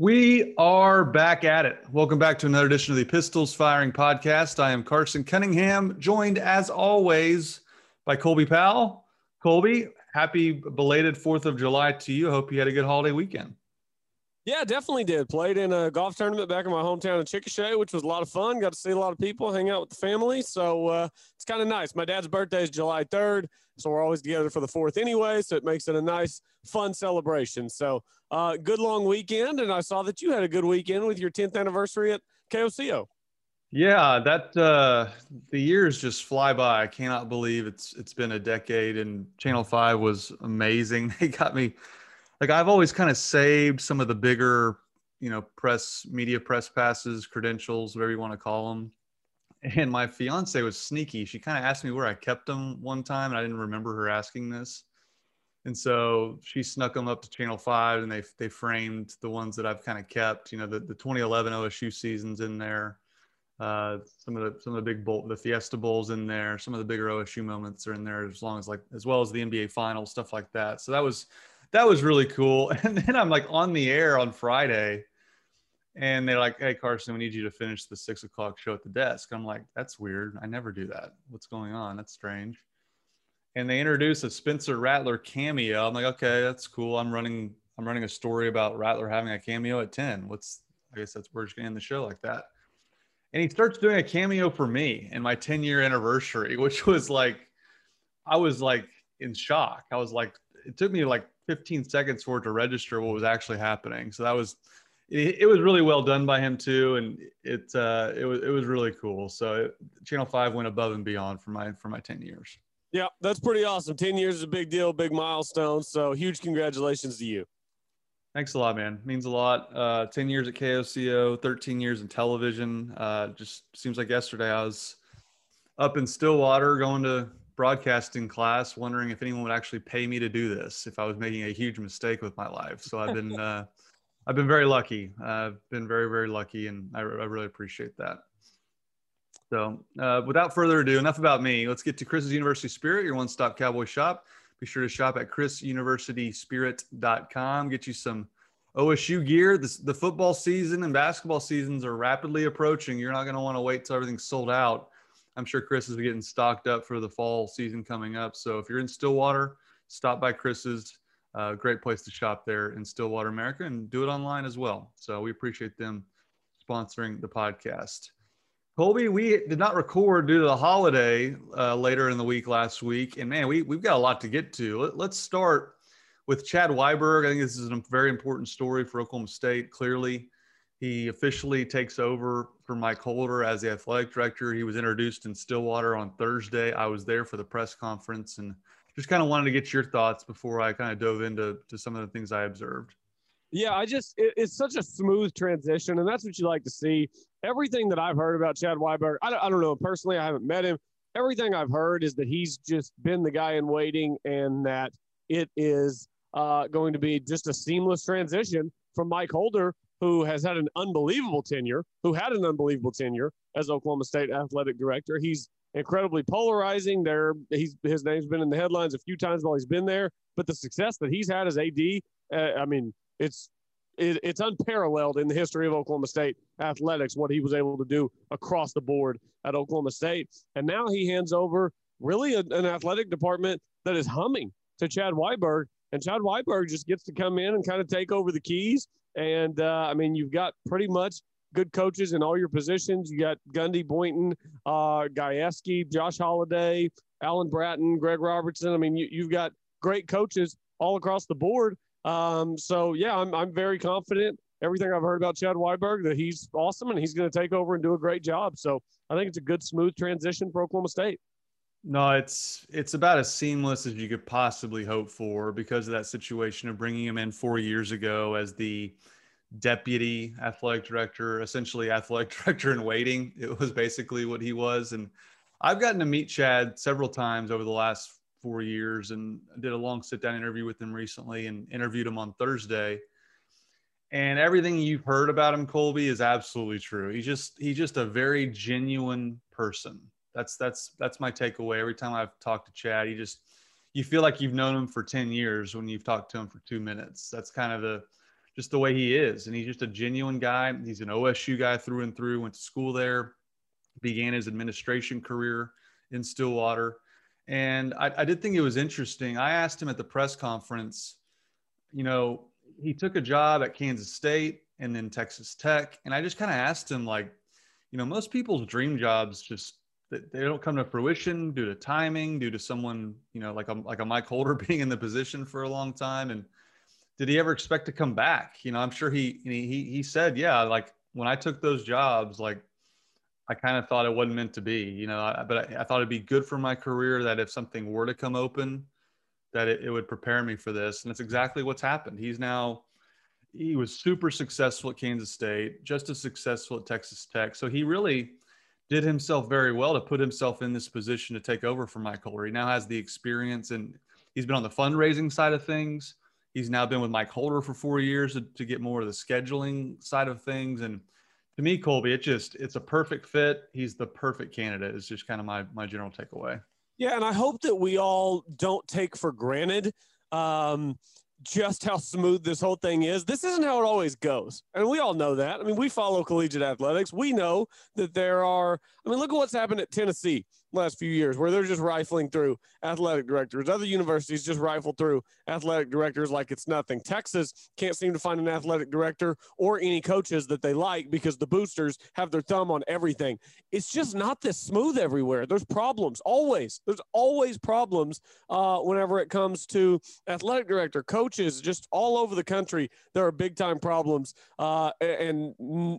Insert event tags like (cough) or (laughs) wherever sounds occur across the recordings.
We are back at it. Welcome back to another edition of the Pistols Firing Podcast. I am Carson Cunningham, joined as always by Colby Powell. Colby, happy belated 4th of July to you. I hope you had a good holiday weekend. Yeah, definitely did. Played in a golf tournament back in my hometown of Chickasha, which was a lot of fun. Got to see a lot of people, hang out with the family. So uh, it's kind of nice. My dad's birthday is July 3rd. So we're always together for the 4th anyway. So it makes it a nice, fun celebration. So uh, good long weekend. And I saw that you had a good weekend with your 10th anniversary at KOCO. Yeah, that uh, the years just fly by. I cannot believe it's it's been a decade, and Channel Five was amazing. (laughs) They got me like I've always kind of saved some of the bigger, you know, press media press passes, credentials, whatever you want to call them. And my fiance was sneaky. She kind of asked me where I kept them one time, and I didn't remember her asking this. And so she snuck them up to Channel Five, and they they framed the ones that I've kind of kept. You know, the, the 2011 OSU seasons in there. Uh, some of the some of the big bowl, the Fiesta Bowls in there. Some of the bigger OSU moments are in there, as long as like as well as the NBA Finals stuff like that. So that was that was really cool. (laughs) And then I'm like on the air on Friday, and they're like, "Hey Carson, we need you to finish the six o'clock show at the desk." I'm like, "That's weird. I never do that. What's going on? That's strange." And they introduce a Spencer Rattler cameo. I'm like, "Okay, that's cool. I'm running. I'm running a story about Rattler having a cameo at 10. What's? I guess that's we're gonna end the show like that." And he starts doing a cameo for me and my 10 year anniversary, (laughs) which was like, I was like in shock. I was like, it took me like 15 seconds for it to register what was actually happening. So that was it, it was really well done by him too, and it uh, it was it was really cool. So it, Channel Five went above and beyond for my for my 10 years. Yeah, that's pretty awesome. 10 years is a big deal, big milestone. So huge congratulations to you. Thanks a lot, man. Means a lot. Uh, 10 years at KOCO, 13 years in television. Uh, just seems like yesterday I was up in Stillwater going to broadcasting class, wondering if anyone would actually pay me to do this if I was making a huge mistake with my life. So I've been, (laughs) uh, I've been very lucky. I've been very, very lucky, and I, I really appreciate that. So, uh, without further ado, enough about me. Let's get to Chris's University Spirit, your one-stop cowboy shop. Be sure to shop at chrisuniversityspirit.com. Get you some OSU gear. This, the football season and basketball seasons are rapidly approaching. You're not going to want to wait till everything's sold out. I'm sure Chris is getting stocked up for the fall season coming up. So if you're in Stillwater, stop by Chris's. Uh, great place to shop there in Stillwater, America, and do it online as well. So we appreciate them sponsoring the podcast. Colby, we did not record due to the holiday uh, later in the week last week, and man, we we've got a lot to get to. Let, let's start with Chad Weiberg. I think this is a very important story for Oklahoma State. Clearly, he officially takes over for Mike Holder as the athletic director. He was introduced in Stillwater on Thursday. I was there for the press conference and just kind of wanted to get your thoughts before I kind of dove into to some of the things I observed. Yeah, I just it, it's such a smooth transition, and that's what you like to see. Everything that I've heard about Chad Weiberg, I don't, I don't know personally. I haven't met him. Everything I've heard is that he's just been the guy in waiting, and that it is uh, going to be just a seamless transition from Mike Holder, who has had an unbelievable tenure, who had an unbelievable tenure as Oklahoma State athletic director. He's incredibly polarizing. There, he's his name's been in the headlines a few times while he's been there. But the success that he's had as AD, uh, I mean, it's it, it's unparalleled in the history of Oklahoma State athletics. What he was able to do across the board at Oklahoma State, and now he hands over really a, an athletic department that is humming to Chad Weiberg, and Chad Weiberg just gets to come in and kind of take over the keys and uh, I mean, you've got pretty much good coaches in all your positions. You got Gundy, Boynton, uh, Gajewski, Josh Holliday, Alan Bratton, Greg Robertson. I mean, you, have got great coaches all across the board. Um, so yeah, I'm, I'm very confident. Everything I've heard about Chad Weiberg that he's awesome and he's going to take over and do a great job. So I think it's a good, smooth transition for Oklahoma State. No, it's it's about as seamless as you could possibly hope for because of that situation of bringing him in four years ago as the deputy athletic director, essentially athletic (laughs) director in waiting. It was basically what he was, and I've gotten to meet Chad several times over the last four years, and did a long sit down interview with him recently, and interviewed him on Thursday. And everything you've heard about him, Colby, is absolutely true. He's just he's just a very genuine person that's that's that's my takeaway. Every time I've talked to Chad, he just you feel like you've known him for 10 years when you've talked to him for two minutes. That's kind of the just the way he is. And he's just a genuine guy. He's an OSU guy through and through, went to school there, began his administration career in Stillwater. And I, I did think it was interesting. I asked him at the press conference, you know, he took a job at Kansas State and then Texas Tech. And I just kind of asked him, like, you know, most people's dream jobs just they don't come to fruition due to timing, due to someone, you know, like a like a Mike Holder (laughs) being in the position for a long time. And did he ever expect to come back? You know, I'm sure he he he said, yeah, like when I took those jobs, like I kind of thought it wasn't meant to be, you know, I, but I, I, thought it'd be good for my career that if something were to come open, that it, it would prepare me for this. And it's exactly what's happened. He's now he was super successful at Kansas State, just as successful at Texas Tech. So he really did himself very well to put himself in this position to take over for Mike Holder. He now has the experience and he's been on the fundraising side of things. He's now been with Mike Holder for four years to, to get more of the scheduling side of things. And to me, Colby, it just it's a perfect fit. He's the perfect candidate. Is just kind of my my general takeaway. Yeah, and I hope that we all don't take for granted um, just how smooth this whole thing is. This isn't how it always goes. And we all know that. I mean, we follow collegiate athletics. We know that there are, I mean, look at what's happened at Tennessee last few years where they're just rifling through athletic directors. Other universities just rifle through athletic directors like it's nothing. Texas can't seem to find an athletic director or any coaches that they like because the boosters have their thumb on everything. It's just not this smooth everywhere. There's problems always. There's always problems uh, whenever it comes to athletic director, coaches, just all over the country. There are big time problems uh, and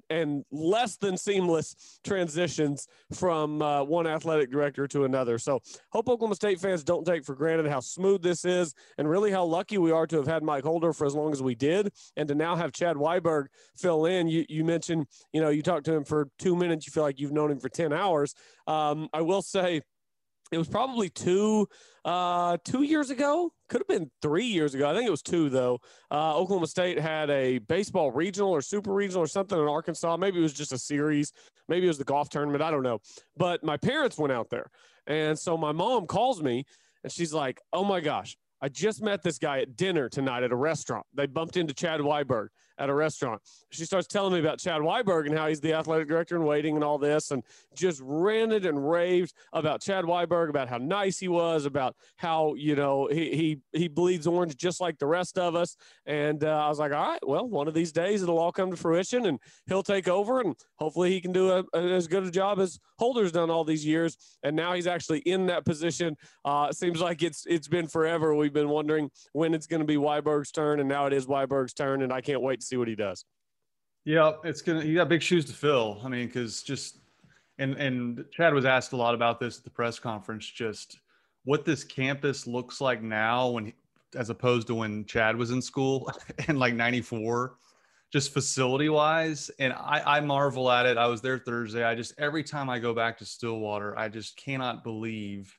and less than seamless transitions from uh, one athletic director director to another. So hope Oklahoma State fans don't take for granted how smooth this is and really how lucky we are to have had Mike Holder for as long as we did and to now have Chad Weiberg fill in. You, you mentioned, you know, you talked to him for two minutes. You feel like you've known him for 10 hours. Um, I will say, it was probably two uh, two years ago. Could have been three years ago. I think it was two though. Uh, Oklahoma State had a baseball regional or super regional or something in Arkansas. Maybe it was just a series. Maybe it was the golf tournament. I don't know. But my parents went out there, and so my mom calls me and she's like, "Oh my gosh, I just met this guy at dinner tonight at a restaurant. They bumped into Chad Weiberg at a restaurant. She starts telling me about Chad Weiberg and how he's the athletic director in waiting and all this, and just ranted and raved about Chad Weiberg, about how nice he was, about how you know he he he bleeds orange just like the rest of us. And uh, I was like, all right, well, one of these days it'll all come to fruition, and he'll take over, and hopefully he can do a, a, as good a job as Holder's done all these years. And now he's actually in that position. Uh, seems like it's it's been forever. We've been wondering when it's going to be Weiberg's turn, and now it is Weiberg's turn, and I can't wait to see what he does. Yeah, it's gonna. He got big shoes to fill. I mean, because just and and Chad was asked a lot about this at the press conference. Just what this campus looks like now, when as opposed to when Chad was in school (laughs) in like '94, just facility wise. And I, I marvel at it. I was there Thursday. I just every time I go back to Stillwater, I just cannot believe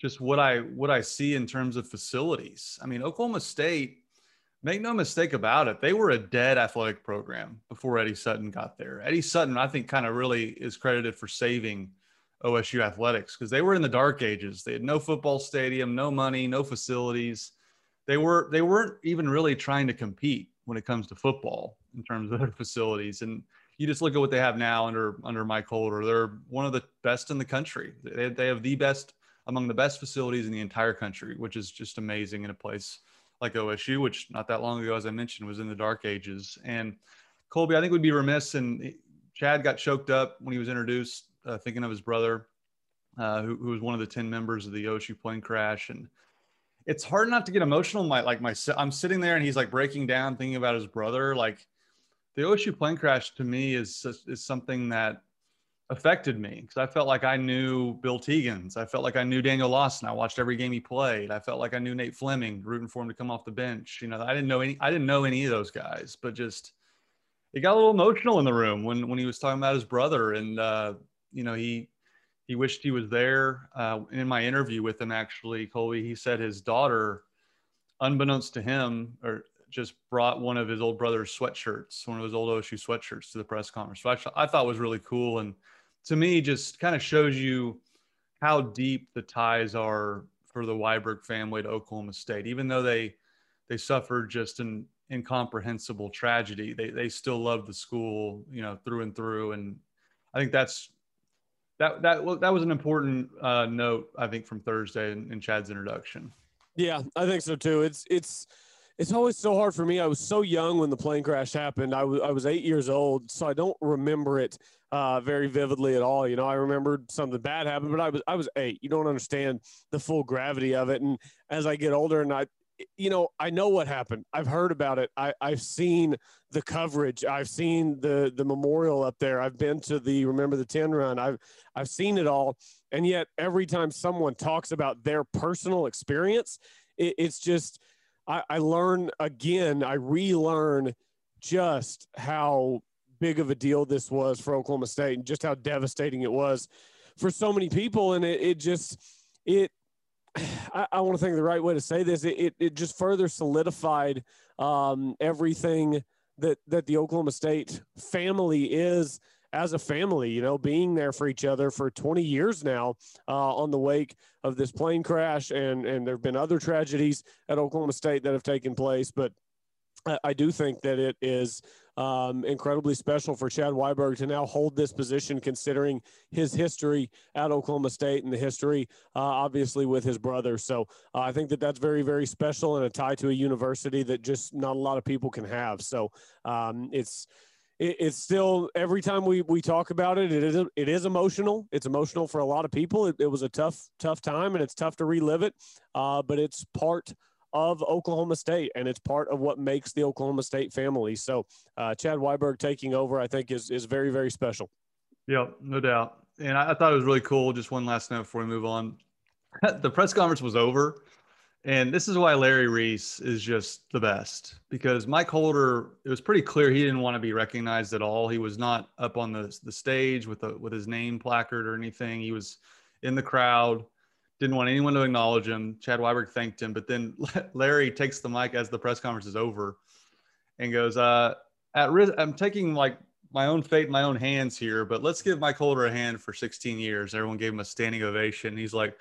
just what I what I see in terms of facilities. I mean, Oklahoma State make no mistake about it, they were a dead athletic program before Eddie Sutton got there. Eddie Sutton, I think, kind of really is credited for saving OSU athletics because they were in the dark ages. They had no football stadium, no money, no facilities. They were they weren't even really trying to compete when it comes to football in terms of their facilities. And you just look at what they have now under under Mike Holder. They're one of the best in the country. They, they have the best among the best facilities in the entire country, which is just amazing in a place like OSU, which not that long ago, as I mentioned, was in the dark ages. And Colby, I think would be remiss, and Chad got choked up when he was introduced, uh, thinking of his brother, uh, who, who, was one of the 10 members of the OSU plane crash. And it's hard not to get emotional. My, like my, I'm sitting there and he's like breaking down, thinking about his brother. Like the OSU plane crash to me is, is something that affected me because I felt like I knew Bill Teegins. I felt like I knew Daniel Lawson. I watched every game he played. I felt like I knew Nate Fleming, rooting for him to come off the bench. You know, I didn't know any. I didn't know any of those guys, but just it got a little emotional in the room when when he was talking about his brother, and uh, you know he he wished he was there. Uh, in my interview with him, actually, Colby, he said his daughter, unbeknownst to him, or just brought one of his old brother's sweatshirts, one of his old OSU sweatshirts to the press conference, which I thought was really cool and to me just kind of shows you how deep the ties are for the Weiberg family to Oklahoma State, even though they they suffered just an incomprehensible tragedy. They they still love the school, you know, through and through. And I think that's that that that was an important uh, note I think from Thursday in, in Chad's introduction. Yeah, I think so too. It's it's it's always so hard for me. I was so young when the plane crash happened. I was I was eight years old, so I don't remember it uh, very vividly at all. You know, I remembered something bad happened, but I was I was eight. You don't understand the full gravity of it. And as I get older, and I, you know, I know what happened. I've heard about it. I, I've seen the coverage. I've seen the the memorial up there. I've been to the Remember the Ten run. I've I've seen it all. And yet, every time someone talks about their personal experience, it, it's just I, I learn again, I relearn just how big of a deal this was for Oklahoma State and just how devastating it was for so many people. And it, it just, it, I, I want to think the right way to say this. It, it, it just further solidified um, everything that, that the Oklahoma State family is as a family, you know, being there for each other for 20 years now uh, on the wake of this plane crash. And, and there have been other tragedies at Oklahoma State that have taken place. But I, I do think that it is um, incredibly special for Chad Weiberg to now hold this position, considering his history at Oklahoma State and the history, uh, obviously, with his brother. So uh, I think that that's very, very special and a tie to a university that just not a lot of people can have. So um, it's it, it's still every time we we talk about it, it is it is emotional. It's emotional for a lot of people. It, it was a tough tough time, and it's tough to relive it. Uh, but it's part of Oklahoma State, and it's part of what makes the Oklahoma State family. So, uh, Chad Weiberg taking over, I think, is is very very special. Yep, no doubt. And I, I thought it was really cool. Just one last note before we move on. (laughs) the press conference was over, and this is why Larry Reese is just the best because Mike Holder, it was pretty clear he didn't want to be recognized at all. He was not up on the, the stage with a, with his name placard or anything. He was in the crowd, didn't want anyone to acknowledge him. Chad Weiberg thanked him, but then (laughs) Larry takes the mic as the press conference is over and goes, uh, at risk, I'm taking like my own fate in my own hands here, but let's give Mike Holder a hand for 16 years. Everyone gave him a standing ovation. He's like,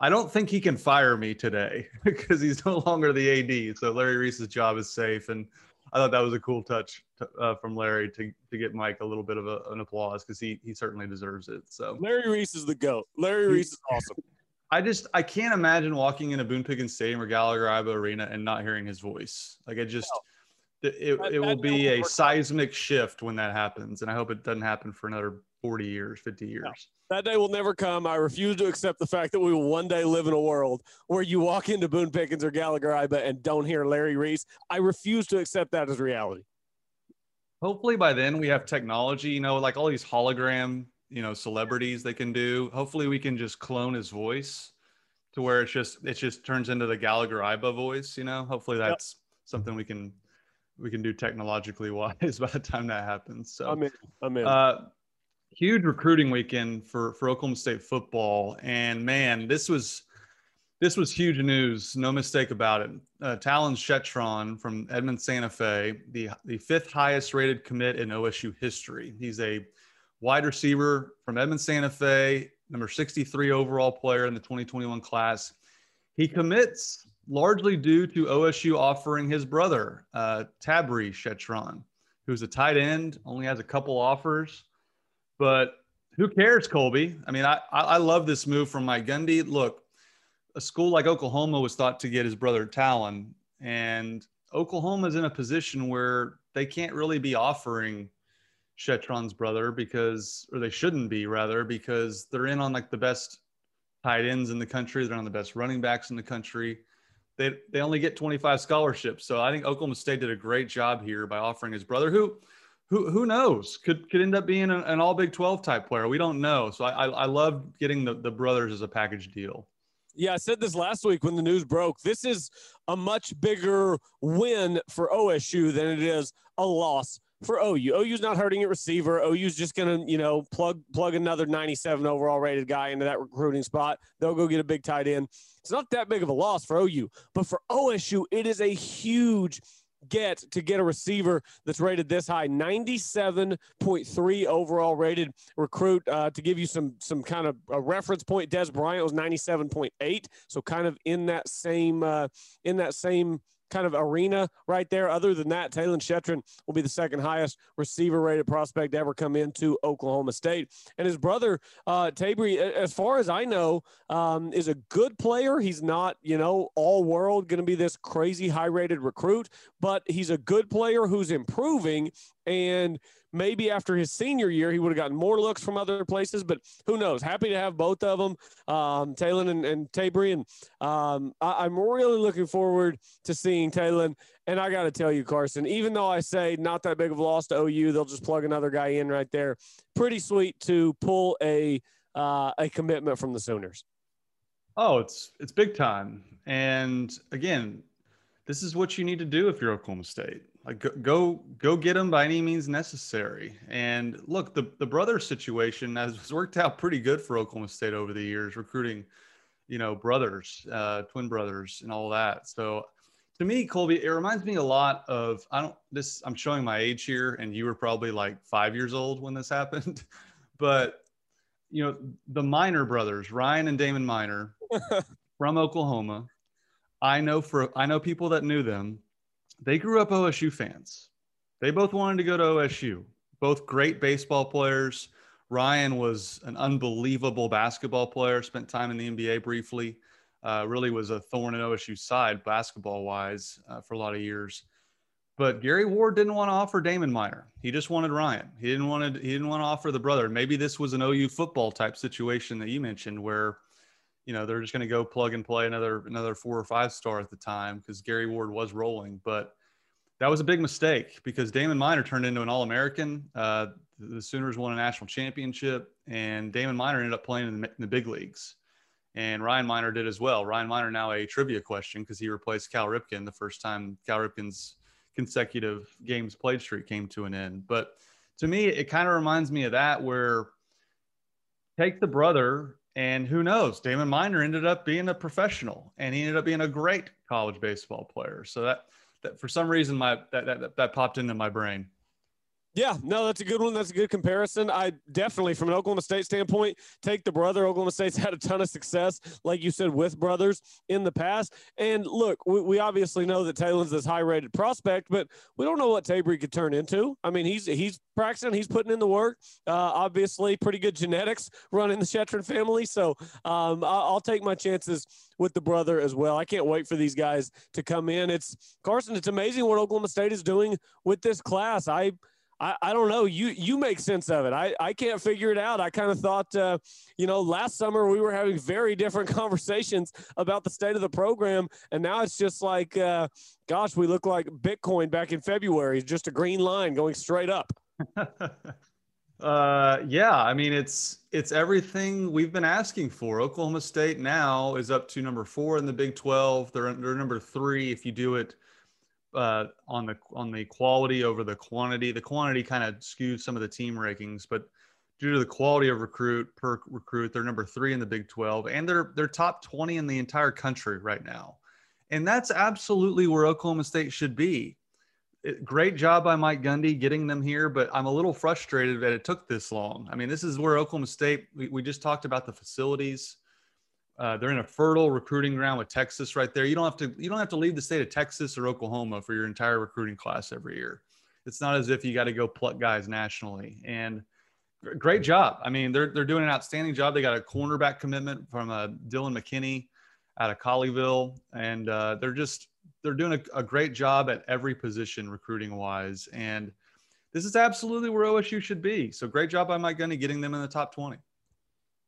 I don't think he can fire me today (laughs) because he's no longer the AD. So Larry Reese's job is safe, and I thought that was a cool touch to, uh, from Larry to to get Mike a little bit of a, an applause because he he certainly deserves it. So Larry Reese is the goat. Larry Reese is awesome. (laughs) I just I can't imagine walking into Boone Pickens Stadium or Gallagher Iba Arena and not hearing his voice. Like it just. No. It, it will be a seismic shift when that happens. And I hope it doesn't happen for another 40 years, 50 years. That day will never come. I refuse to accept the fact that we will one day live in a world where you walk into Boone Pickens or Gallagher Iba and don't hear Larry Reese. I refuse to accept that as reality. Hopefully by then we have technology, you know, like all these hologram, you know, celebrities they can do. Hopefully we can just clone his voice to where it's just it just turns into the Gallagher Iba voice, you know. Hopefully that's yep. something we can we can do technologically (laughs) wise by the time that happens. So I'm in. I'm in. Uh, huge recruiting weekend for for Oklahoma State football, and man, this was this was huge news. No mistake about it. Uh, Talyn Shettron from Edmond Santa Fe, the the fifth highest rated commit in OSU history. He's a wide receiver from Edmond Santa Fe, number 63 overall player in the 2021 class. He commits largely due to OSU offering his brother, uh, Tabry Shettron, who's a tight end, only has a couple offers. But who cares, Colby? I mean, I, I love this move from Mike Gundy. Look, a school like Oklahoma was thought to get his brother Talyn, and Oklahoma is in a position where they can't really be offering Shettron's brother because, or they shouldn't be rather, because they're in on like the best tight ends in the country. They're on the best running backs in the country. They, they only get 25 scholarships. So I think Oklahoma State did a great job here by offering his brother, who who who knows could could end up being an, all Big Twelve type player. We don't know. So I I, I love getting the the brothers as a package deal. Yeah, I said this last week when the news broke. This is a much bigger win for OSU than it is a loss for OU. OU's not hurting at receiver. OU's just gonna, you know, plug plug another 97 overall rated guy into that recruiting spot. They'll go get a big tight end. It's not that big of a loss for OU, but for OSU, it is a huge get to get a receiver that's rated this high 97.3 overall rated recruit. Uh, to give you some some kind of a reference point Dez Bryant was 97.8 so kind of in that same uh, in that same kind of arena right there. Other than that, Talyn Shettron will be the second highest receiver rated prospect to ever come into Oklahoma State. And his brother, uh, Tabry, as far as I know, um, is a good player. He's not, you know, all world going to be this crazy high rated recruit, but he's a good player who's improving. And maybe after his senior year, he would have gotten more looks from other places, but who knows? Happy to have both of them, um, and, and Tabry. And um, I, am really looking forward to seeing Talyn. And I got to tell you, Carson, even though I say not that big of a loss to OU, they'll just plug another guy in right there. Pretty sweet to pull a uh, a commitment from the Sooners. Oh, it's it's big time. And again, this is what you need to do if you're Oklahoma State. Like go go, go get them by any means necessary. And look, the the brother situation has (laughs) worked out pretty good for Oklahoma State over the years, recruiting, you know, brothers, uh, twin brothers, and all that. So to me, Colby, it reminds me a lot of I don't this. I'm showing my age here, and you were probably like five years old when this (laughs) happened, but you know the Minor brothers, Ryan and Damon Minor, (laughs) from Oklahoma. I know for I know people that knew them they grew up OSU fans. They both wanted to go to OSU. Both great baseball players. Ryan was an unbelievable basketball player, spent time in the NBA briefly. Uh, really was a thorn in OSU's side basketball wise uh, for a lot of years. But Gary Ward didn't want to offer Damon Minor. He just wanted Ryan. He didn't want to. He didn't want to offer the brother. Maybe this was an OU football type situation that you mentioned, where you know they're just going to go plug and play another another four or five star at the time because Gary Ward was rolling, but that was a big mistake because Damon Minor turned into an All American. Uh, the Sooners won a national championship, and Damon Minor ended up playing in the, in the, big leagues. And Ryan Minor did as well. Ryan Minor now a trivia question because he replaced Cal Ripken the first time Cal Ripken's consecutive games played streak came to an end. But to me, it kind of reminds me of that where take the brother and who knows? Damon Minor ended up being a professional, and he ended up being a great college baseball player. So that, that for some reason, my that, that that popped into my brain. Yeah, no, that's a good one. That's a good comparison. I definitely, from an Oklahoma State standpoint, take the brother. Oklahoma State's (laughs) had a ton of success, like you said, with brothers in the past. And look, we, we obviously know that Taylor's this high-rated prospect, but we don't know what Tabry could turn into. I mean, he's he's practicing, he's putting in the work. Uh, obviously, pretty good genetics running the Shettron family. So um, I'll, I'll take my chances with the brother as well. I can't wait for these guys to come in. It's Carson. It's amazing what Oklahoma State is doing with this class. I I, I don't know. You you make sense of it. I, I can't figure it out. I kind of thought, uh, you know, last summer we were having very different (laughs) conversations about the state of the program, and now it's just like, uh, gosh, we look like Bitcoin back in February, just a green line going straight up. (laughs) uh, yeah, I mean it's it's everything we've been asking for. Oklahoma State now is up to number four in the Big Twelve. They're they're number three if you do it uh, on the on the quality over the quantity. The quantity kind of skews some of the team rankings, but due to the quality of recruit per recruit, they're number three in the Big 12, and they're they're top 20 in the entire country right now. And that's absolutely where Oklahoma State should be. It, great job by Mike Gundy getting them here, but I'm a little frustrated that it took this long. I mean, this is where Oklahoma State, we, we just talked about the facilities. Uh, they're in a fertile recruiting ground with Texas right there. You don't have to you don't have to leave the state of Texas or Oklahoma for your entire recruiting class every year. It's not as if you got to go pluck guys nationally. And great job. I mean, they're they're doing an outstanding job. They got a cornerback commitment from uh, Dylan McKinney out of Colleyville, and uh, they're just they're doing a, a great job at every position recruiting wise. And this is absolutely where OSU should be. So great job by Mike Gundy getting them in the top twenty.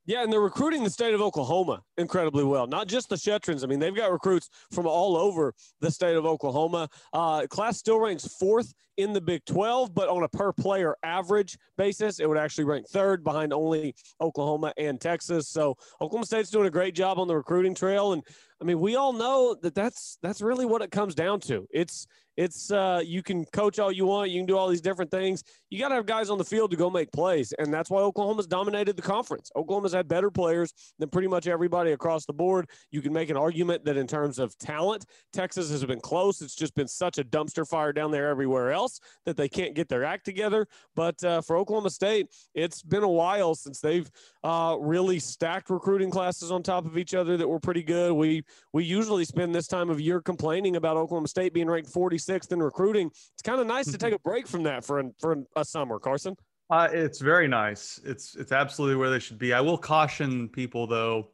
Yeah, and they're recruiting the state of Oklahoma incredibly well. Not just the Shettrons. I mean, they've got recruits from all over the state of Oklahoma. Uh, class still ranks fourth in the Big 12, but on a per player average basis, it would actually rank third behind only Oklahoma and Texas. So Oklahoma State's doing a great job on the recruiting trail, and I mean, we all know that that's that's really what it comes down to. It's it's uh, you can coach all you want, you can do all these different things. You got to have guys on the field to go make plays, and that's why Oklahoma's dominated the conference. Oklahoma's had better players than pretty much everybody everybody across the board. You can make an argument that in terms of talent, Texas has been close. It's just been such a dumpster fire down there everywhere else that they can't get their act together. But uh, for Oklahoma State, it's been a while since they've uh, really stacked recruiting classes on top of each other that were pretty good. We we usually spend this time of year complaining about Oklahoma State being ranked 46th in recruiting. It's kind of nice to take a break from that for for a summer, Carson. Uh, it's very nice. It's it's absolutely where they should be. I will caution people though,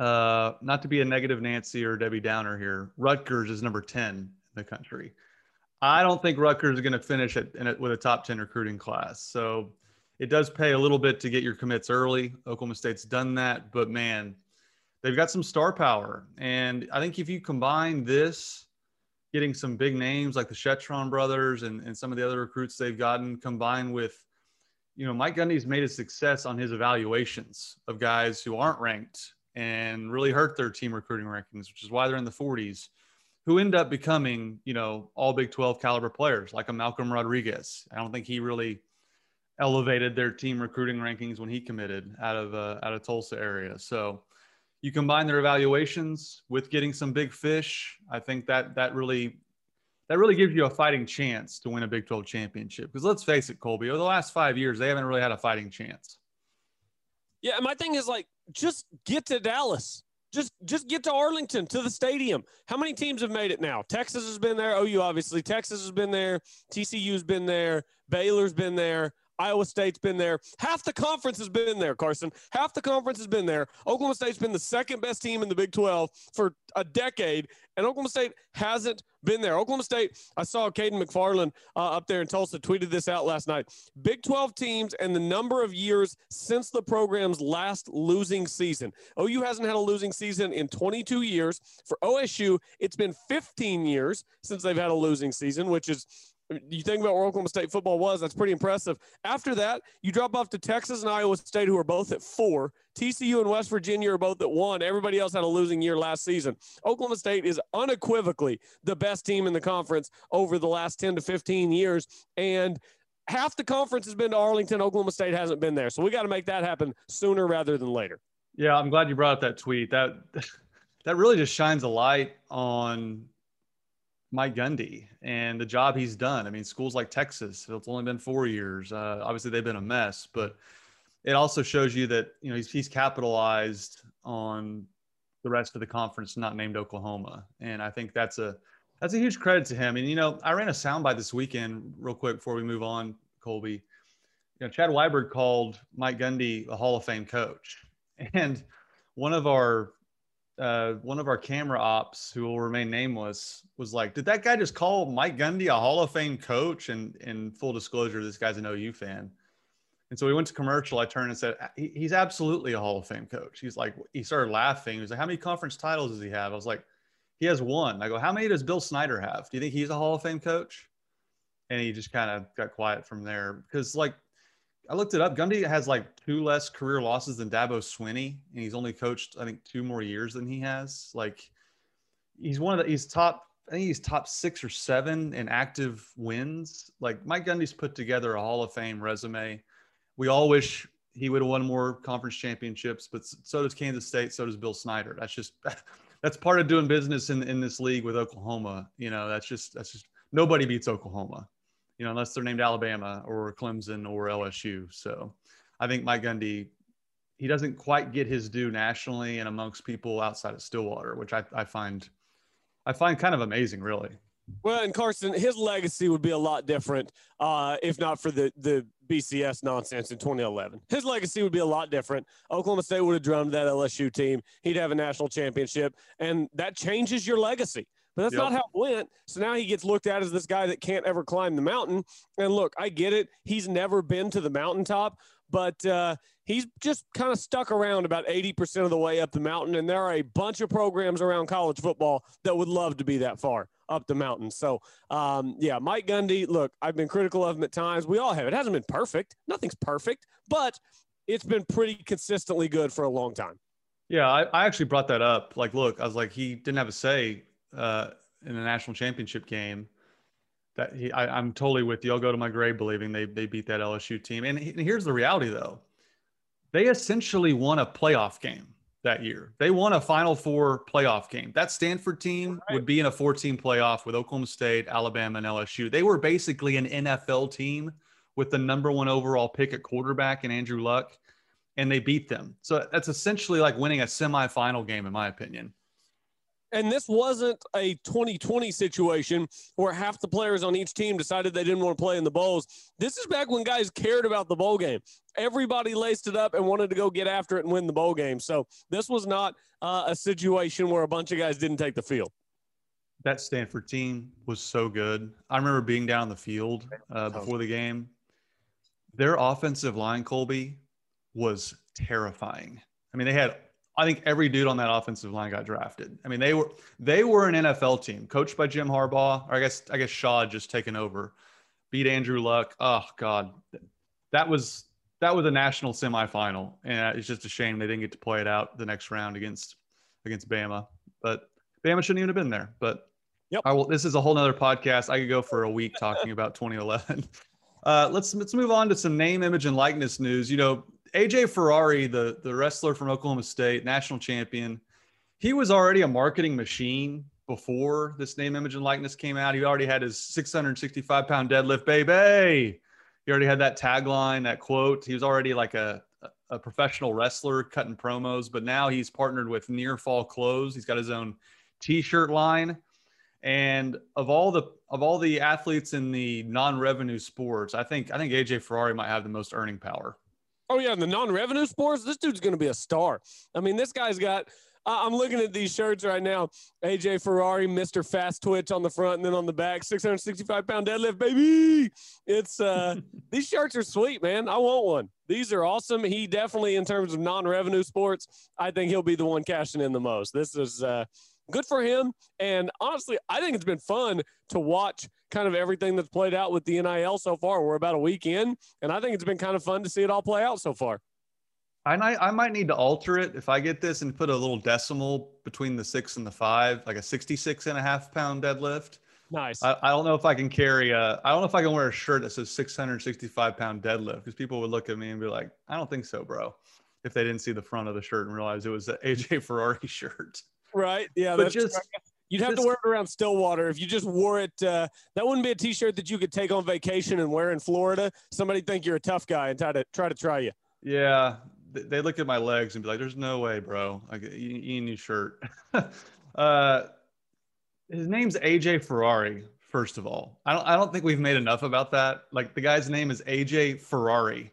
uh, not to be a negative Nancy or Debbie Downer here. Rutgers is number ten in the country. I don't think Rutgers is going to finish it, it with a top ten recruiting class. So it does pay a little bit to get your commits early. Oklahoma State's done that, but man, they've got some star power, and I think if you combine this getting some big names like the Shettron brothers and, and some of the other recruits they've gotten combined with you know, Mike Gundy's made a success on his evaluations of guys who aren't ranked and really hurt their team recruiting rankings, which is why they're in the 40s, who end up becoming, you know, all Big 12 caliber players like a Malcolm Rodriguez. I don't think he really elevated their team recruiting rankings when he committed out of uh, out of Tulsa area. So you combine their evaluations with getting some big fish. I think that that really that really gives you a fighting chance to win a Big 12 championship. Because let's face it, Colby, over the last five years, they haven't really had a fighting chance. Yeah, my thing is like, just get to Dallas. Just just get to Arlington to the stadium. How many teams have made it now? Texas has been there. OU obviously. Texas has been there. TCU's been there. Baylor's been there. Iowa State's been there. Half the conference has been there, Carson. Half the conference has been there. Oklahoma State's been the second best team in the Big 12 for a decade, and Oklahoma State hasn't been there. Oklahoma State, I saw Caden McFarland uh, up there in Tulsa tweeted this out last night. Big 12 teams and the number of years since the program's last losing season. OU hasn't had a losing season in 22 years. For OSU, it's been 15 years since they've had a losing season, which is you think about where Oklahoma State football was, that's pretty impressive. After that, you drop off to Texas and Iowa State, who are both at four. TCU and West Virginia are both at one. Everybody else had a losing year last season. Oklahoma State is unequivocally the best team in the conference over the last 10 to 15 years. And half the conference has been to Arlington. Oklahoma State hasn't been there. So we got to make that happen sooner rather than later. Yeah, I'm glad you brought up that tweet. That (laughs) that really just shines a light on Mike Gundy and the job he's done. I mean, schools like Texas, it's only been four years. Uh, obviously, they've been a mess, but it also shows you that you know he's, he's capitalized on the rest of the conference not named Oklahoma, and I think that's a that's a huge credit to him. And you know, I ran a soundbite this weekend, real quick before we move on, Colby. You know, Chad Weiberg called Mike Gundy a Hall of Fame coach, (laughs) and one of our uh, one of our camera ops who will remain nameless was like, did that guy just call Mike Gundy a Hall of Fame coach? And in full disclosure, this guy's an OU fan. And so we went to commercial. I turned and said, he's absolutely a Hall of Fame coach. He's like, he started laughing. He was like, how many conference titles does he have? I was like, he has one. I go, how many does Bill Snyder have? Do you think he's a Hall of Fame coach? And he just kind of got quiet from there because like I looked it up. Gundy has like two less career losses than Dabo Swinney, and he's only coached I think two more years than he has. Like he's one of the he's top I think he's top six or seven in active wins. Like Mike Gundy's put together a Hall of Fame resume. We all wish he would have won more conference championships, but so does Kansas State, so does Bill Snyder. That's just (laughs) that's part of doing business in, in this league with Oklahoma. You know, that's just that's just nobody beats Oklahoma you know, unless they're named Alabama or Clemson or LSU. So I think Mike Gundy, he doesn't quite get his due nationally and amongst people outside of Stillwater, which I, I find, I find kind of amazing, really. Well, and Carson, his legacy would be a lot different uh, if not for the the BCS nonsense in 2011. His legacy would be a lot different. Oklahoma State would have drummed that LSU team. He'd have a national championship, and that changes your legacy. But that's yep. not how it went. So now he gets looked at as this guy that can't ever climb the mountain. And look, I get it. He's never been to the mountaintop, but uh, he's just kind of stuck around about 80% of the way up the mountain. And there are a bunch of programs around college football that would love to be that far up the mountain. So, um, yeah, Mike Gundy, look, I've been critical of him at times. We all have. It hasn't been perfect. Nothing's perfect, but it's been pretty consistently good for a long time. Yeah, I, I actually brought that up. Like, look, I was like, he didn't have a say uh, in a national championship game. That he, I, am totally with you. I'll go to my grave believing they they beat that LSU team. And, he, and here's the reality, though: they essentially won a playoff game that year. They won a Final Four playoff game. That Stanford team right. would be in a 14 playoff with Oklahoma State, Alabama, and LSU. They were basically an NFL team with the number one overall pick at quarterback and Andrew Luck, and they beat them. So that's essentially like winning a semifinal game, in my opinion. And this wasn't a 2020 situation where half the players on each team decided they didn't want to play in the bowls. This is back when guys cared about the bowl game. Everybody laced it up and wanted to go get after it and win the bowl game. So this was not uh, a situation where a bunch of guys didn't take the field. That Stanford team was so good. I remember being down the field uh, before the game. Their offensive line, Colby, was terrifying. I mean, they had I think every dude on that offensive line got drafted. I mean, they were they were an NFL team coached by Jim Harbaugh. Or I guess I guess Shaw just taken over, beat Andrew Luck. Oh God, that was that was a national semifinal, and it's just a shame they didn't get to play it out the next round against against Bama. But Bama shouldn't even have been there. But yep. I will. This is a whole nother podcast. I could go for a week talking about 2011. (laughs) Uh, let's let's move on to some name, image, and likeness news. You know, AJ Ferrari, the the wrestler from Oklahoma State, national champion, he was already a marketing machine before this name, image, and likeness came out. He already had his 665 pound deadlift, baby. He already had that tagline, that quote. He was already like a a professional wrestler cutting promos, but now he's partnered with Near Fall Clothes. He's got his own t-shirt line. And of all the of all the athletes in the non-revenue sports, I think I think AJ Ferrari might have the most earning power. Oh yeah, in the non-revenue sports, this dude's going to be a star. I mean, this guy's got. I'm looking at these shirts right now. AJ Ferrari, Mr. Fast Twitch on the front, and then on the back, 665 pound deadlift, baby. It's uh, (laughs) these shirts are sweet, man. I want one. These are awesome. He definitely, in terms of non-revenue sports, I think he'll be the one cashing in the most. This is uh, good for him. And honestly, I think it's been fun to watch kind of everything that's played out with the NIL so far. We're about a week in, and I think it's been kind of fun to see it all play out so far. I might, I might need to alter it if I get this and put a little decimal between the six and the five, like a 66 and a half pound deadlift. Nice. I, I don't know if I can carry a, I don't know if I can wear a shirt that says 665 pound deadlift because people would look at me and be like, I don't think so, bro. If they didn't see the front of the shirt and realize it was an AJ Ferrari (laughs) shirt. Right. Yeah. But just, You'd have to wear it around Stillwater. If you just wore it, uh, that wouldn't be a T-shirt that you could take on vacation and wear in Florida. Somebody think you're a tough guy and try to try to try you. Yeah, they look at my legs and be like, "There's no way, bro. Like, you, you need a new shirt." (laughs) uh, his name's AJ Ferrari. First of all, I don't I don't think we've made enough about that. Like the guy's name is AJ Ferrari,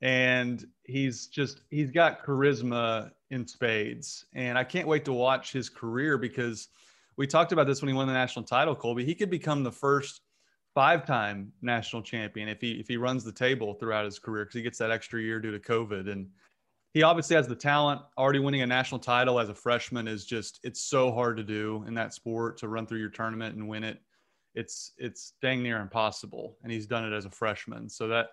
and he's just he's got charisma in spades, and I can't wait to watch his career because we talked about this when he won the national title, Colby. He could become the first five-time national champion if he if he runs the table throughout his career because he gets that extra year due to COVID. And he obviously has the talent. Already winning a national title as a freshman is just it's so hard to do in that sport to run through your tournament and win it. It's it's dang near impossible, and he's done it as a freshman. So that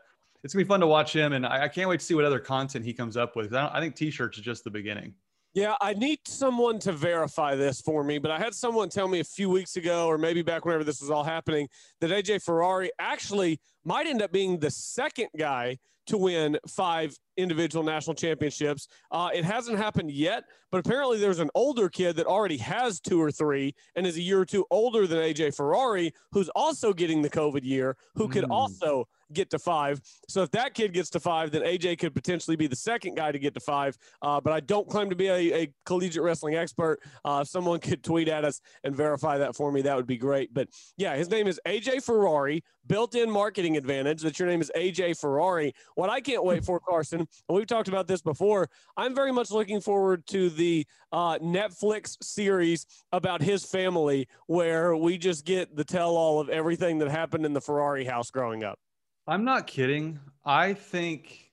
it's gonna be fun to watch him, and I, I can't wait to see what other content he comes up with. I, I think t-shirts is just the beginning. Yeah, I need someone to verify this for me, but I had someone tell me a few weeks ago, or maybe back whenever this was all happening, that AJ Ferrari actually might end up being the second guy to win five individual national championships. Uh, it hasn't happened yet, but apparently there's an older kid that already has two or three and is a year or two older than AJ Ferrari, who's also getting the COVID year, who could mm. also get to five. So if that kid gets to five, then AJ could potentially be the second guy to get to five. Uh, but I don't claim to be a, a collegiate wrestling expert. Uh, if someone could tweet at us and verify that for me, that would be great. But yeah, his name is AJ Ferrari. Built-in marketing advantage that your name is AJ Ferrari. What I can't wait for, Carson, and we've talked about this before. I'm very much looking forward to the uh, Netflix series about his family, where we just get the tell-all of everything that happened in the Ferrari house growing up. I'm not kidding. I think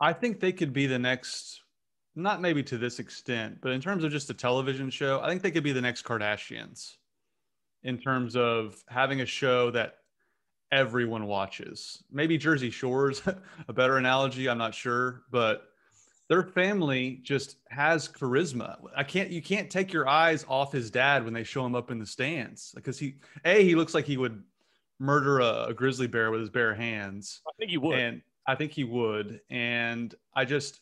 I think they could be the next not maybe to this extent, but in terms of just a television show, I think they could be the next Kardashians in terms of having a show that everyone watches. Maybe Jersey Shore's (laughs) a better analogy, I'm not sure, but their family just has charisma. I can't you can't take your eyes off his dad when they show him up in the stands because he a he looks like he would murder a, a, grizzly bear with his bare hands. I think he would. And I think he would. And I just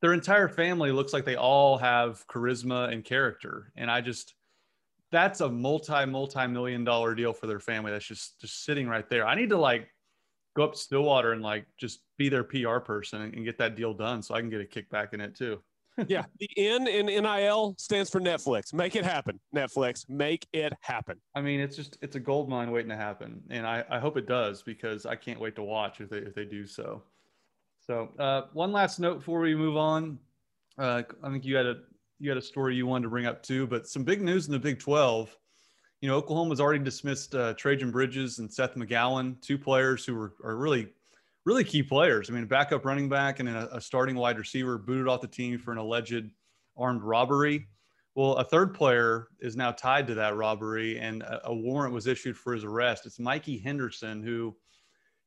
their entire family looks like they all have charisma and character. And I just, that's a multi, multi million dollar deal for their family. That's just, just sitting right there. I need to like go up to Stillwater and like just be their PR person and, and get that deal done so I can get a kickback in it too. (laughs) yeah. The N in NIL stands for Netflix. Make it happen. Netflix, make it happen. I mean, it's just, it's a gold mine waiting to happen. And I, I hope it does because I can't wait to watch if they, if they do so. So uh, one last note before we move on. Uh, I think you had a you had a story you wanted to bring up too, but some big news in the Big 12. You know, Oklahoma's already dismissed uh, Trejan Bridges and Seth McGowan, two players who were are really really key players. I mean, backup running back and a, a starting wide receiver booted off the team for an alleged armed robbery. Well, a third player is now tied to that robbery, and a, a warrant was issued for his arrest. It's Mikey Henderson, who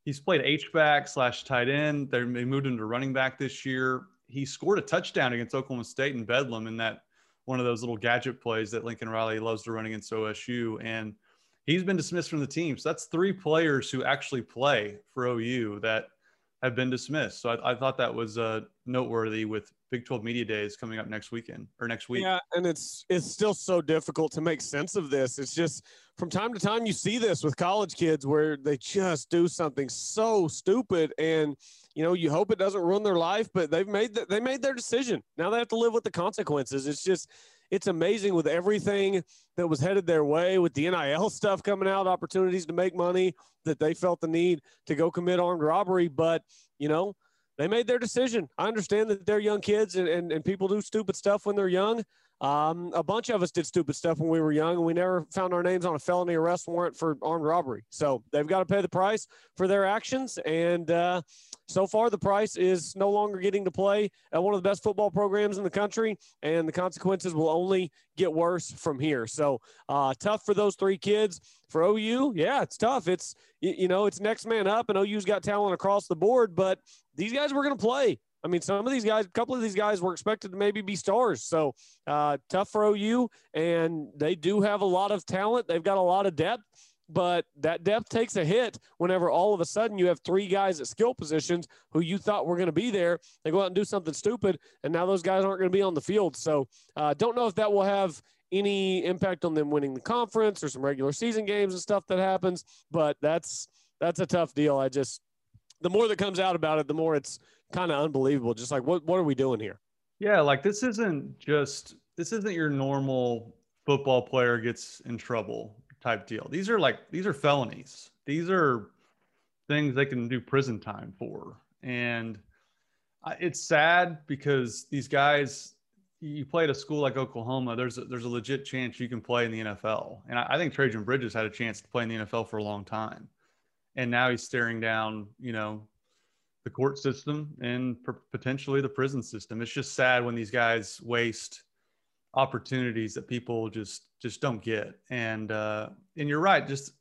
he's played H back slash tight end. They moved him to running back this year. He scored a touchdown against Oklahoma State in Bedlam in that one of those little gadget plays that Lincoln Riley loves to run against OSU. And he's been dismissed from the team. So that's three players who actually play for OU that have been dismissed. So I, I thought that was uh, noteworthy with Big 12 Media Days coming up next weekend or next week. Yeah, and it's it's still so difficult to make sense of this. It's just from time to time you see this with college kids where they just do something so stupid and you know you hope it doesn't ruin their life, but they've made the, they made their decision. Now they have to live with the consequences. It's just it's amazing with everything that was headed their way with the NIL stuff coming out, opportunities to make money that they felt the need to go commit armed robbery. But, you know, they made their decision. I understand that they're young kids and, and, and people do stupid stuff when they're young. Um, a bunch of us did stupid stuff when we were young, and we never found our names on a felony arrest warrant for armed robbery. So they've got to pay the price for their actions. And uh, so far, the price is no longer getting to play at one of the best football programs in the country, and the consequences will only get worse from here. So uh, tough for those three kids. For OU, yeah, it's tough. It's you know it's next man up, and OU's got talent across the board, but these guys were going to play. I mean, some of these guys, a couple of these guys were expected to maybe be stars. So uh, tough for OU, and they do have a lot of talent. They've got a lot of depth, but that depth takes a hit whenever all of a sudden you have three guys at skill positions who you thought were going to be there. They go out and do something stupid, and now those guys aren't going to be on the field. So uh, don't know if that will have any impact on them winning the conference or some regular season games and stuff that happens. But that's that's a tough deal. I just the more that comes out about it, the more it's kind of unbelievable. Just like what what are we doing here? Yeah, like this isn't just this isn't your normal football player gets in trouble type deal. These are like these are felonies. These are things they can do prison time for. And it's sad because these guys you play at a school like Oklahoma, there's a, there's a legit chance you can play in the NFL. And I, I think Trejan Bridges had a chance to play in the NFL for a long time. And now he's staring down, you know, the court system and potentially the prison system. It's just sad when these guys waste opportunities that people just just don't get. And uh, and you're right, just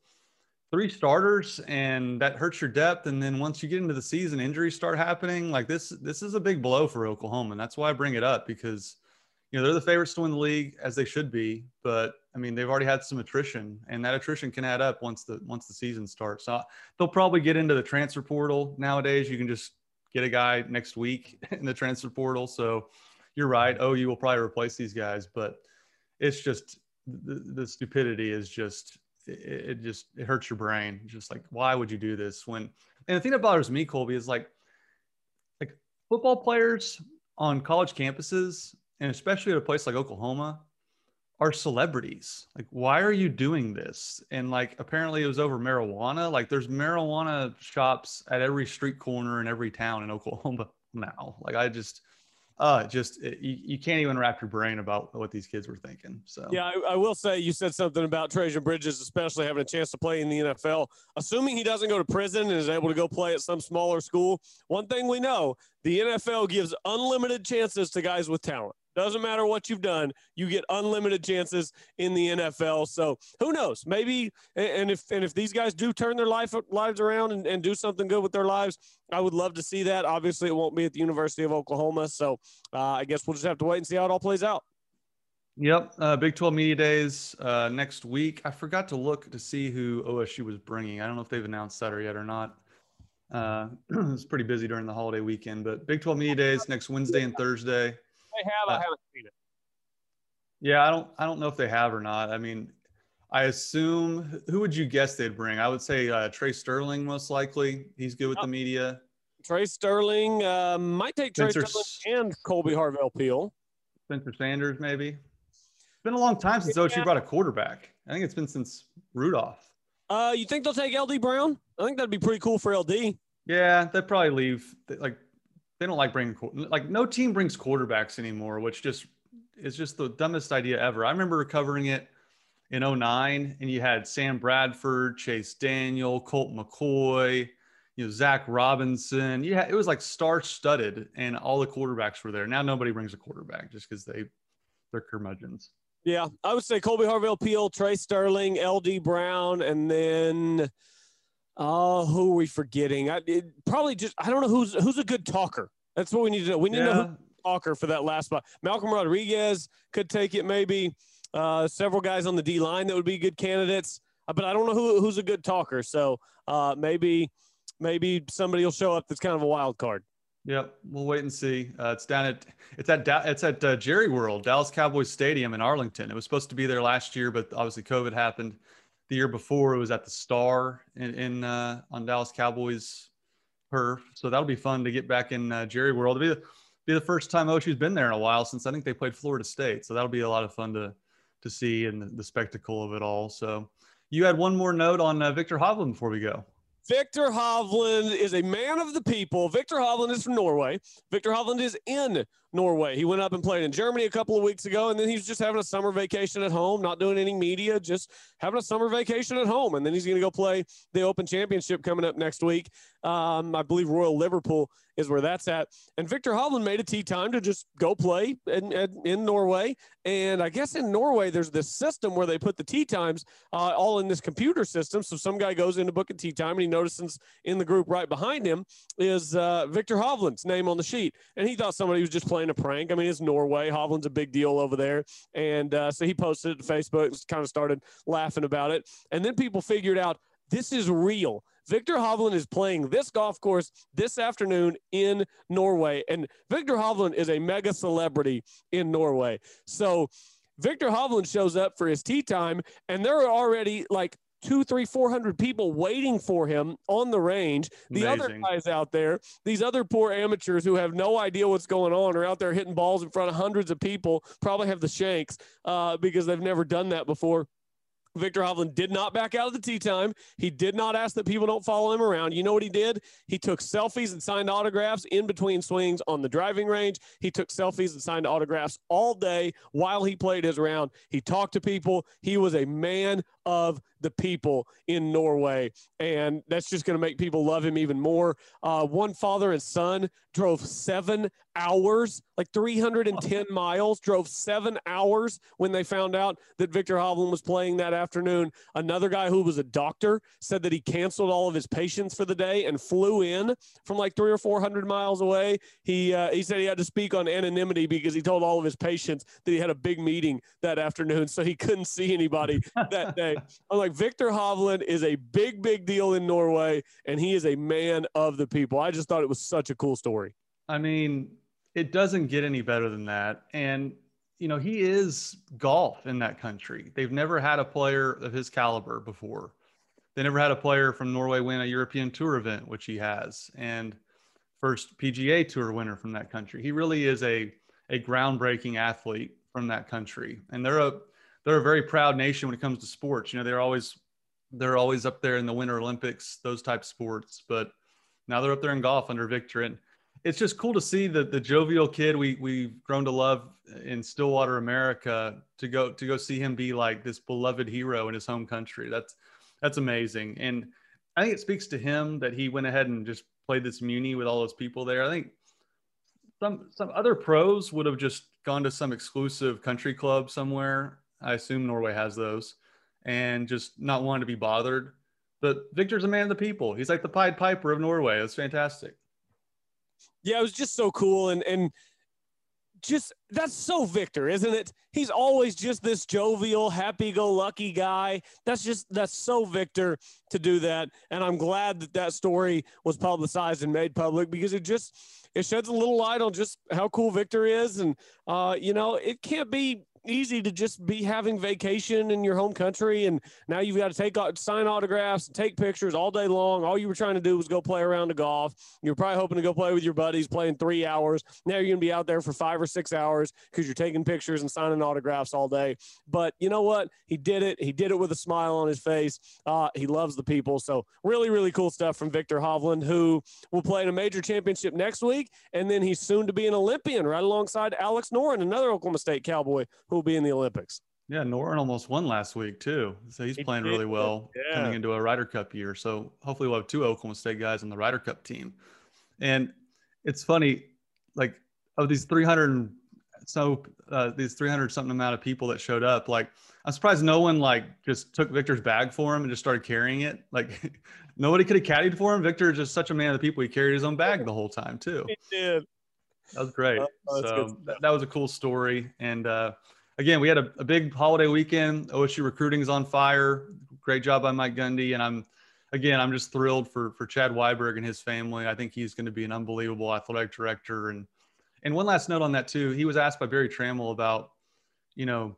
three starters and that hurts your depth. And then once you get into the season, injuries start happening. Like this, this is a big blow for Oklahoma, and that's why I bring it up because you know they're the favorites to win the league as they should be. But I mean, they've already had some attrition, and that attrition can add up once the once the season starts. So they'll probably get into the transfer portal nowadays. You can just get a guy next week (laughs) in the transfer portal. So you're right. Oh, you will probably replace these guys, but it's just the, the stupidity is just it, it, just it hurts your brain. Just like why would you do this when? And the thing that bothers me, Colby, is like like football players on college campuses, and especially at a place like Oklahoma, are celebrities. Like, why are you doing this? And like, apparently it was over marijuana. Like, there's marijuana shops at every street corner in every town in Oklahoma (laughs) now. Like, I just, uh, just it, you, you can't even wrap your brain about what these kids were thinking. So yeah, I, I, will say you said something about Trejan Bridges, especially having a chance to play in the NFL. Assuming he doesn't go to prison and is able to go play at some smaller school, one thing we know: the NFL gives unlimited chances to guys with talent. Doesn't matter what you've done, you get unlimited chances in the NFL. So who knows? Maybe and if and if these guys do turn their life lives around and, and do something good with their lives, I would love to see that. Obviously, it won't be at the University of Oklahoma. So uh, I guess we'll just have to wait and see how it all plays out. Yep, uh, Big 12 Media Days uh, next week. I forgot to look to see who OSU was bringing. I don't know if they've announced that or yet or not. Uh, (clears throat) it was pretty busy during the holiday weekend, but Big 12 Media Days next Wednesday and Thursday. Have. I Uh, haven't seen it. Yeah, I don't I don't know if they have or not. I mean, I assume who would you guess they'd bring? I would say uh, Tre Sterling most likely. He's good with the media. Tre Sterling uh, might take Tre Spencer Sterling and Kolby Harvell-Peel. Spencer Sanders maybe. It's been a long time since OSU Yeah. brought a quarterback. I think it's been since Rudolph. Uh, you think they'll take LD Brown? I think that'd be pretty cool for LD. Yeah, they'd probably leave. Like they don't like bringing like no team brings quarterbacks anymore, which just is just the dumbest idea ever. I remember covering it in 09 and you had Sam Bradford, Chase Daniel, Colt McCoy, you know, Zach Robinson. Had, it was like star studded and all the quarterbacks were there. Now nobody brings a quarterback just because they they're curmudgeons. Yeah, I would say Colby Harvell Peel, Tre Sterling, LD Brown, and then oh, who are we forgetting? I it, probably just I don't know who's who's a good talker. That's what we need to know. We need to know who's Yeah, a talker for that last spot. Malcolm Rodriguez could take it, maybe. Uh, several guys on the D line that would be good candidates, uh, but I don't know who who's a good talker. So uh, maybe maybe somebody will show up that's kind of a wild card. Yep, we'll wait and see. Uh, it's down at it's at it's at uh, Jerry World, Dallas Cowboys Stadium in Arlington. It was supposed to be there last year, but obviously COVID happened. The year before, it was at the Star in, in uh, on Dallas Cowboys turf. So that'll be fun to get back in uh, Jerry World. It'll be the, be the first time OSU's been there in a while since I think they played Florida State. So that'll be a lot of fun to to see and the, the spectacle of it all. So you had one more note on uh, Viktor Hovland before we go. Viktor Hovland is a man of the people. Viktor Hovland is from Norway. Viktor Hovland is in Norway. He went up and played in Germany a couple of weeks ago, and then he's just having a summer vacation at home, not doing any media, just having a summer vacation at home. And then he's going to go play the Open Championship coming up next week. Um, I believe Royal Liverpool is where that's at. And Viktor Hovland made a tee time to just go play in, in, Norway. And I guess in Norway, there's this system where they put the tee times uh, all in this computer system. So some guy goes in to book a tee time and he notices in the group right behind him is uh, Viktor Hovland's name on the sheet. And he thought somebody was just playing a prank. I mean, it's Norway. Hovland's a big deal over there. And uh, so he posted it to Facebook kind of started laughing about it. And then people figured out this is real. Viktor Hovland is playing this golf course this afternoon in Norway. And Viktor Hovland is a mega celebrity in Norway. So Viktor Hovland shows up for his tee time, and there are already like two, three, four hundred people waiting for him on the range. The other guys out there, these other poor amateurs who have no idea what's going on, are out there hitting balls in front of hundreds of people, probably have the shanks uh, because they've never done that before. Viktor Hovland did not back out of the tee time. He did not ask that people don't follow him around. You know what he did? He took selfies and signed autographs in between swings on the driving range. He took selfies and signed autographs all day while he played his round. He talked to people. He was a man of the people in Norway. And that's just going to make people love him even more. Uh, one father and son drove seven hours, like 310 (laughs) miles, drove seven hours when they found out that Viktor Hovland was playing that afternoon. Another guy who was a doctor said that he canceled all of his patients for the day and flew in from like three or 400 miles away. He, uh, he said he had to speak on anonymity because he told all of his patients that he had a big meeting that afternoon, so he couldn't see anybody (laughs) that day. I'm like, Viktor Hovland is a big, big deal in Norway, and he is a man of the people. I just thought it was such a cool story. I mean, it doesn't get any better than that. And, you know, he is golf in that country. They've never had a player of his caliber before. They never had a player from Norway win a European Tour event, which he has, and first PGA Tour winner from that country. He really is a a groundbreaking athlete from that country, and they're a they're a very proud nation when it comes to sports. You know, they're always they're always up there in the Winter Olympics, those type of sports, but now they're up there in golf under Viktor and it's just cool to see the the jovial kid we we've grown to love in Stillwater, America, to go to go see him be like this beloved hero in his home country. That's that's amazing, and I think it speaks to him that he went ahead and just played this muni with all those people there. I think some some other pros would have just gone to some exclusive country club somewhere. I assume Norway has those, and just not wanting to be bothered. But Viktor's a man of the people. He's like the Pied Piper of Norway. It's fantastic. Yeah, it was just so cool. And and just that's so Viktor, isn't it? He's always just this jovial, happy-go-lucky guy. That's just that's so Viktor to do that, and I'm glad that that story was publicized and made public because it just it sheds a little light on just how cool Viktor is, and uh, you know, it can't be easy to just be having vacation in your home country and now you've got to take sign autographs take pictures all day long. All you were trying to do was go play around the golf. You're probably hoping to go play with your buddies playing three hours. Now you're to be out there for five or six hours because you're taking pictures and signing autographs all day. But you know what? He did it. He did it with a smile on his face. Uh, he loves the people. So really really cool stuff from viktor hovland who will play in a major championship next week and then he's soon to be an olympian right alongside alex noren another oklahoma state cowboy who who'll be in the Olympics. Yeah, Noren almost won last week too, so he's he playing did. really well yeah. coming into a Ryder Cup year. So hopefully we'll have two Oklahoma State guys on the Ryder Cup team. And it's funny, like of these 300 so uh, these 300 something amount of people that showed up, like I'm surprised no one like just took Viktor's bag for him and just started carrying it. Like (laughs) nobody could have caddied for him. Viktor is just such a man of the people. He carried his own bag the whole time too. He did. That was great. Oh, so that, that, was a cool story. And uh, again, we had a, a, big holiday weekend. OSU recruiting is on fire. Great job by Mike Gundy. And I'm, again, I'm just thrilled for, for Chad Weiberg and his family. I think he's going to be an unbelievable athletic director. And, and one last note on that too, he was asked by Berry Tramel about, you know,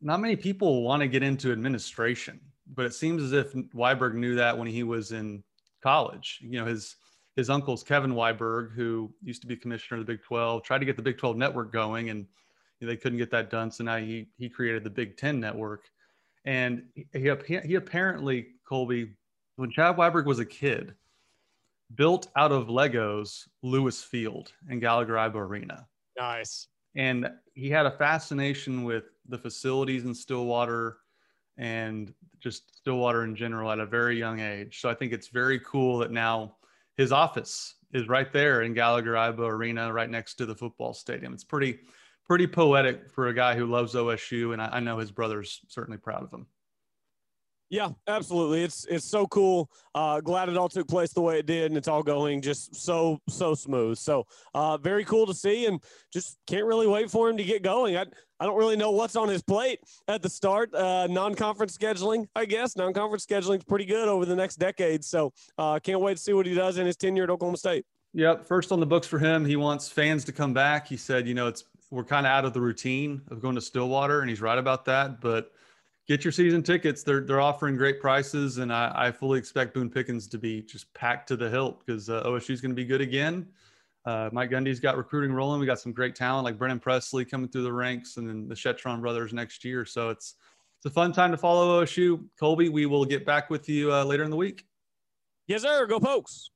not many people want to get into administration, but it seems as if Weiberg knew that when he was in college. You know, his his uncle's Kevin Weiberg, who used to be commissioner of the Big 12, tried to get the Big 12 network going, and they couldn't get that done. So now he he created the Big 10 network, and he he, he apparently Colby, when Chad Weiberg was a kid, built out of Legos Lewis Field and Gallagher Iba Arena. Nice. And he had a fascination with the facilities in Stillwater and just Stillwater in general at a very young age. So I think it's very cool that now his office is right there in Gallagher Iba Arena, right next to the football stadium. It's pretty, pretty poetic for a guy who loves OSU, and I, I know his brother's certainly proud of him. Yeah, absolutely. It's it's so cool. Uh, glad it all took place the way it did, and it's all going just so so smooth. So uh, very cool to see, and just can't really wait for him to get going. I I don't really know what's on his plate at the start. Uh, non-conference scheduling, I guess. Non-conference scheduling is pretty good over the next decade. So uh, can't wait to see what he does in his tenure at Oklahoma State. Yep, first on the books for him. He wants fans to come back. He said, you know, it's we're kind of out of the routine of going to Stillwater, and he's right about that, but get your season tickets. They're they're offering great prices, and I, I fully expect Boone Pickens to be just packed to the hilt because uh, OSU is going to be good again. Uh, Mike Gundy's got recruiting rolling. We got some great talent like Brennan Presley coming through the ranks, and then the Shettron brothers next year. So it's it's a fun time to follow OSU. Colby, we will get back with you uh, later in the week. Yes, sir. Go Pokes.